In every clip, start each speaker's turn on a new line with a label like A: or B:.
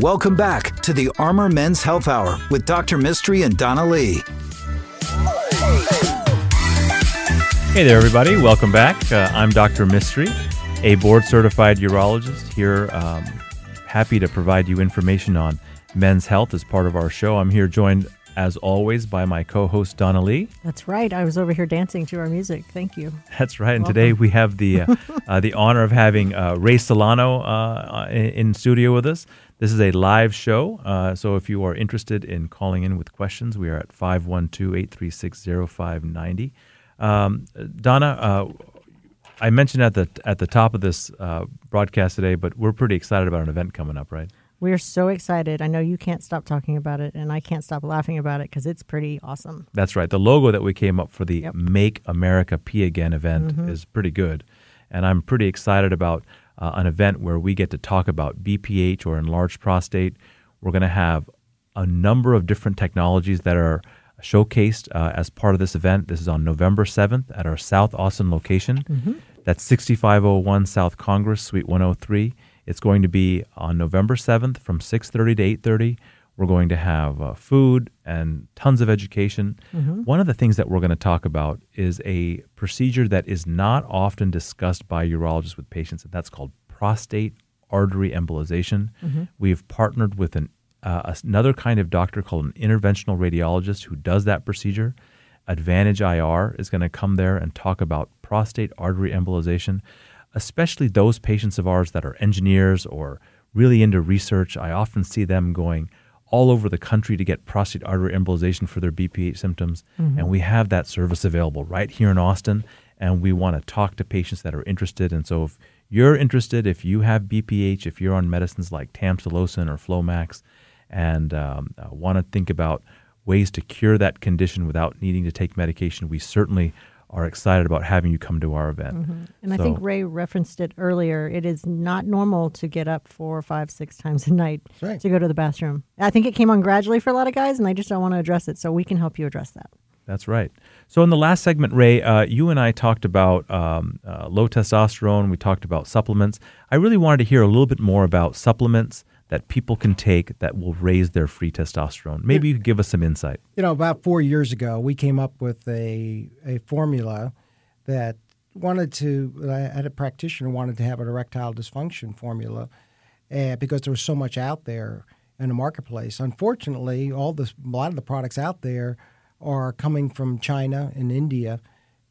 A: Welcome back to the Armor Men's Health Hour with Dr. Mistry and Donna Lee.
B: Hey there, everybody. Welcome back. Uh, I'm Dr. Mistry, a board certified urologist here. Um, happy to provide you information on men's health as part of our show. I'm here joined, as always, by my co host, Donna Lee.
C: That's right. I was over here dancing to our music. Thank you.
B: That's right. And today we have the, uh, uh, the honor of having uh, Ray Solano uh, in, in, studio with us. This is a live show. Uh, so if you are interested in calling in with questions, we are at 512 836 0590. Um, Donna, uh, I mentioned at the at the top of this uh, broadcast today, but we're pretty excited about an event coming up, right?
C: We're so excited. I know you can't stop talking about it, and I can't stop laughing about it because it's pretty awesome.
B: That's right. The logo that we came up for the yep. Make America Pee Again event mm-hmm. is pretty good, and I'm pretty excited about uh, an event where we get to talk about BPH or enlarged prostate. We're going to have a number of different technologies that are showcased uh, as part of this event. This is on November 7th at our South Austin location. Mm-hmm. That's 6501 South Congress, Suite 103. It's going to be on November 7th from 6:30 to 8:30. We're going to have uh, food and tons of education. Mm-hmm. One of the things that we're going to talk about is a procedure that is not often discussed by urologists with patients, and that's called prostate artery embolization. Mm-hmm. We've partnered with an uh, another kind of doctor called an interventional radiologist who does that procedure. Advantage IR is going to come there and talk about prostate artery embolization, especially those patients of ours that are engineers or really into research. I often see them going all over the country to get prostate artery embolization for their BPH symptoms. Mm-hmm. And we have that service available right here in Austin. And we want to talk to patients that are interested. And so if you're interested, if you have BPH, if you're on medicines like tamsulosin or Flomax, and um, uh, want to think about ways to cure that condition without needing to take medication, we certainly are excited about having you come to our event. Mm-hmm.
C: And so, I think Ray referenced it earlier. It is not normal to get up four, five, six times a night right. to go to the bathroom. I think it came on gradually for a lot of guys, and they just don't want to address it. So we can help you address that.
B: That's right. So in the last segment, Ray, uh, you and I talked about um, uh, low testosterone. We talked about supplements. I really wanted to hear a little bit more about supplements that people can take that will raise their free testosterone? Maybe you could give us some insight.
D: You know, about four years ago, we came up with a, a formula that wanted to, I had a practitioner wanted to have an erectile dysfunction formula uh, because there was so much out there in the marketplace. Unfortunately, all this, a lot of the products out there are coming from China and India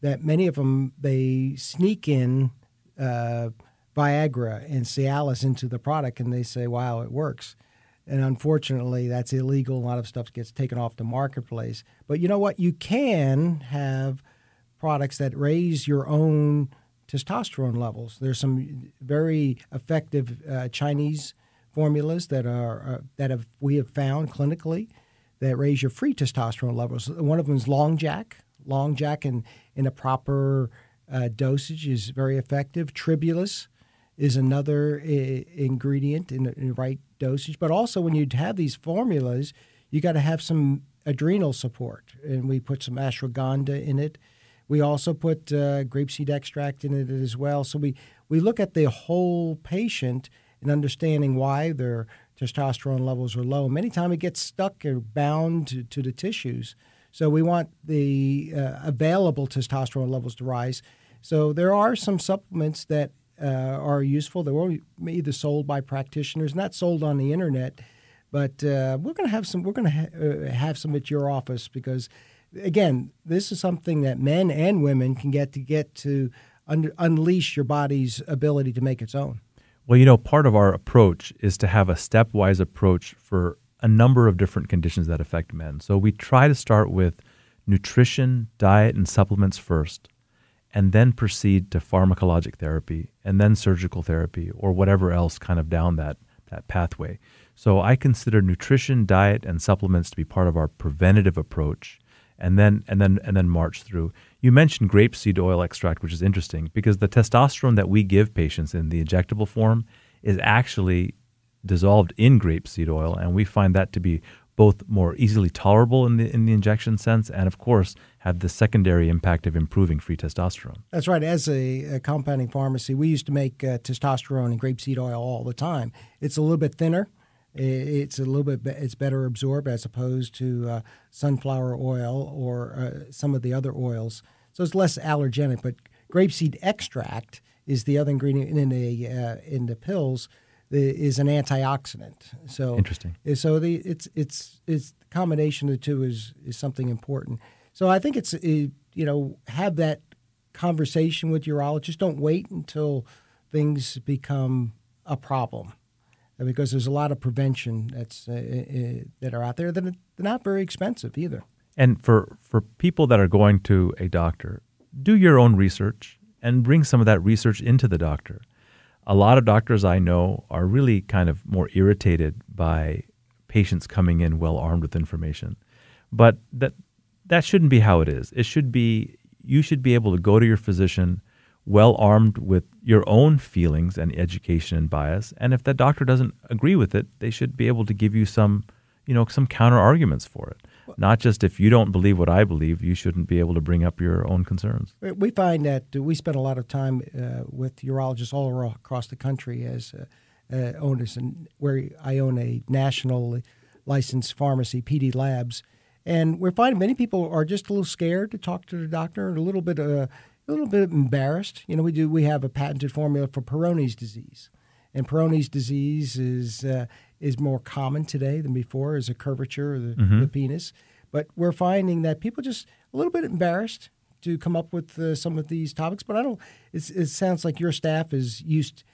D: that many of them, they sneak in uh, Viagra and Cialis into the product, and they say, "Wow, it works." And unfortunately, that's illegal. A lot of stuff gets taken off the marketplace. But you know what? You can have products that raise your own testosterone levels. There's some very effective uh, Chinese formulas that are uh, that have we have found clinically that raise your free testosterone levels. One of them is Long Jack. Long Jack in in a proper uh, dosage is very effective. Tribulus is another I- ingredient in the, in the right dosage. But also, when you have these formulas, you got to have some adrenal support, and we put some ashwagandha in it. We also put uh, grapeseed extract in it as well. So we we look at the whole patient and understanding why their testosterone levels are low. Many times it gets stuck or bound to, to the tissues. So we want the uh, available testosterone levels to rise. So there are some supplements that uh, are useful. They were either sold by practitioners, not sold on the internet, but uh, we're going to have some. We're going to ha- uh, have some at your office because, again, this is something that men and women can get to get to un- unleash your body's ability to make its own.
B: Well, you know, part of our approach is to have a stepwise approach for a number of different conditions that affect men. So we try to start with nutrition, diet, and supplements first and then proceed to pharmacologic therapy and then surgical therapy or whatever else kind of down that, that pathway. So I consider nutrition, diet, and supplements to be part of our preventative approach and then and then and then march through. You mentioned grapeseed oil extract, which is interesting because the testosterone that we give patients in the injectable form is actually dissolved in grapeseed oil, and we find that to be both more easily tolerable in the in the injection sense, and of course have the secondary impact of improving free testosterone.
D: That's right. As a, a compounding pharmacy, we used to make uh, testosterone and grapeseed oil all the time. It's a little bit thinner It's a little bit it's better absorbed as opposed to uh, sunflower oil or uh, some of the other oils. So it's less allergenic. But grapeseed extract is the other ingredient in the uh, in the pills is an antioxidant. So
B: interesting.
D: So the it's it's it's the combination of the two is is something important. So I think it's it, you know have that conversation with urologists. Don't wait until things become a problem because there's a lot of prevention that's uh, uh, that are out there that are not very expensive either.
B: And for for people that are going to a doctor, do your own research and bring some of that research into the doctor. A lot of doctors I know are really kind of more irritated by patients coming in well armed with information. But that that shouldn't be how it is. It should be you should be able to go to your physician well armed with your own feelings and education and bias. And if that doctor doesn't agree with it, they should be able to give you some, you know, some counter arguments for it. Not just if you don't believe what I believe, you shouldn't be able to bring up your own concerns.
D: We find that we spend a lot of time uh, with urologists all across the country as uh, uh, owners, and where I own a national licensed pharmacy, PD Labs. And we're finding many people are just a little scared to talk to the doctor, a little bit uh, a little bit embarrassed. You know, we do we have a patented formula for Peyronie's disease, and Peyronie's disease is uh, is more common today than before as a curvature of the, mm-hmm. the, penis. But we're finding that people just a little bit embarrassed to come up with uh, some of these topics. But I don't. it sounds like your staff is used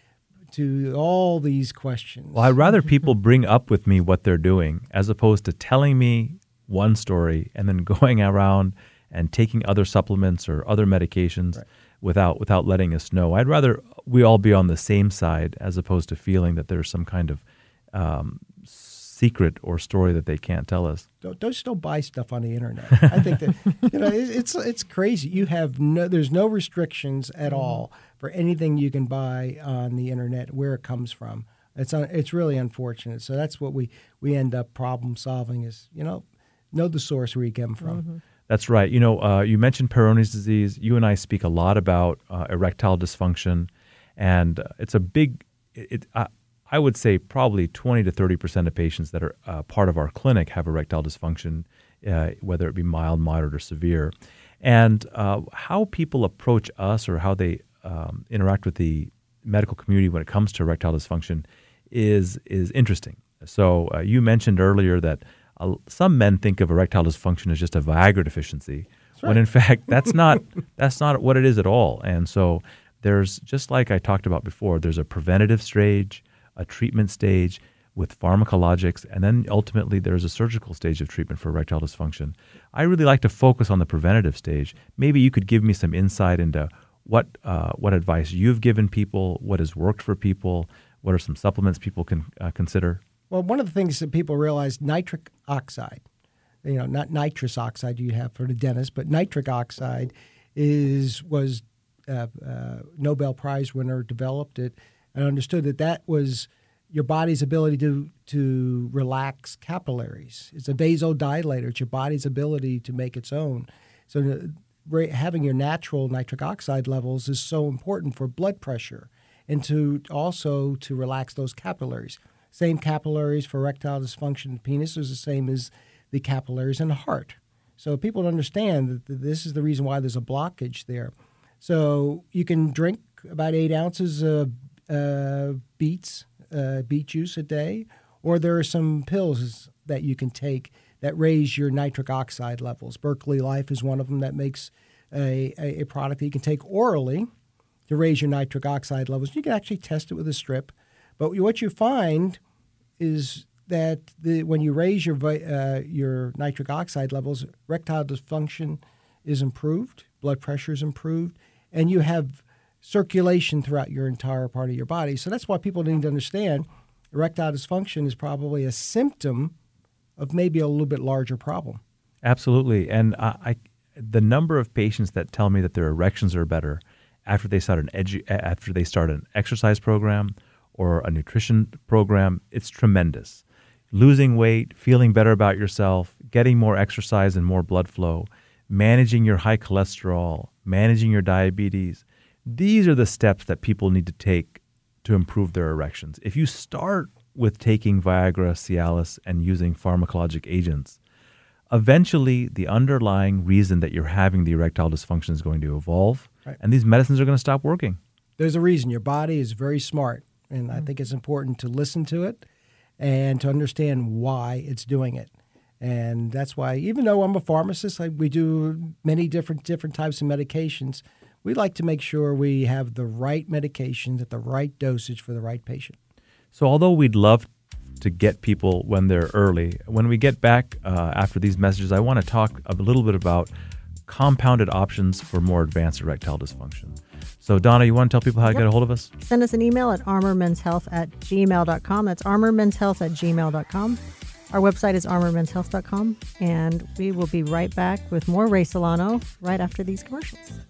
D: to all these questions.
B: Well, I'd rather people bring up with me what they're doing as opposed to telling me one story and then going around and taking other supplements or other medications right. without without letting us know. I'd rather we all be on the same side as opposed to feeling that there's some kind of um, secret or story that they can't tell us.
D: Don't, don't just don't buy stuff on the internet. I think that you know it's it's crazy. You have no there's no restrictions at mm-hmm. all for anything you can buy on the internet where it comes from. It's un, it's really unfortunate. So that's what we we end up problem solving is you know know the source where you get them from. Mm-hmm.
B: That's right. You know, uh, you mentioned Peyronie's disease. You and I speak a lot about uh, erectile dysfunction, and uh, it's a big. It, it I would say probably 20 to 30 percent of patients that are uh, part of our clinic have erectile dysfunction, uh, whether it be mild, moderate, or severe. And uh, how people approach us or how they um, interact with the medical community when it comes to erectile dysfunction is is interesting. So you mentioned earlier that uh, some men think of erectile dysfunction as just a Viagra deficiency, right. when in fact that's not that's not what it is at all. And so there's just like I talked about before, there's a preventative stage, a treatment stage with pharmacologics, and then ultimately there's a surgical stage of treatment for erectile dysfunction. I really like to focus on the preventative stage. Maybe you could give me some insight into what uh, what advice you've given people, what has worked for people, what are some supplements people can uh, consider.
D: Well, one of the things that people realize nitric oxide, you know, not nitrous oxide you have for the dentist, but nitric oxide is was uh, uh, Nobel Prize winner developed it and understood that that was your body's ability to to relax capillaries. It's a vasodilator. It's your body's ability to make its own. So having your natural nitric oxide levels is so important for blood pressure and to also to relax those capillaries. Same capillaries for erectile dysfunction in the penis is the same as the capillaries in the heart. So people understand that this is the reason why there's a blockage there. So you can drink about eight ounces of uh, beets, uh, beet juice a day, or there are some pills that you can take that raise your nitric oxide levels. Berkeley Life is one of them that makes a, a, a product that you can take orally to raise your nitric oxide levels. You can actually test it with a strip. But what you find is that the, when you raise your uh, your nitric oxide levels, erectile dysfunction is improved, blood pressure is improved, and you have circulation throughout your entire part of your body. So that's why people need to understand erectile dysfunction is probably a symptom of maybe a little bit larger problem.
B: Absolutely, and I, I the number of patients that tell me that their erections are better after they start an edu- after they start an exercise program or a nutrition program, it's tremendous. Losing weight, feeling better about yourself, getting more exercise and more blood flow, managing your high cholesterol, managing your diabetes. These are the steps that people need to take to improve their erections. If you start with taking Viagra, Cialis, and using pharmacologic agents. Eventually, the underlying reason that you're having the erectile dysfunction is going to evolve, right. and these medicines are going to stop working.
D: There's a reason. Your body is very smart, and I think it's important to listen to it and to understand why it's doing it. And that's why, even though I'm a pharmacist, I, we do many different different types of medications. We like to make sure we have the right medications at the right dosage for the right patient.
B: So, although we'd love to get people when they're early, when we get back uh, after these messages, I want to talk a little bit about compounded options for more advanced erectile dysfunction. So, Donna, you want to tell people how to yep. get a hold of us?
C: Send us an email at armormenshealth at gmail.com. That's armormenshealth at gmail.com. Our website is armormenshealth.com, and we will be right back with more Ray Solano right after these commercials.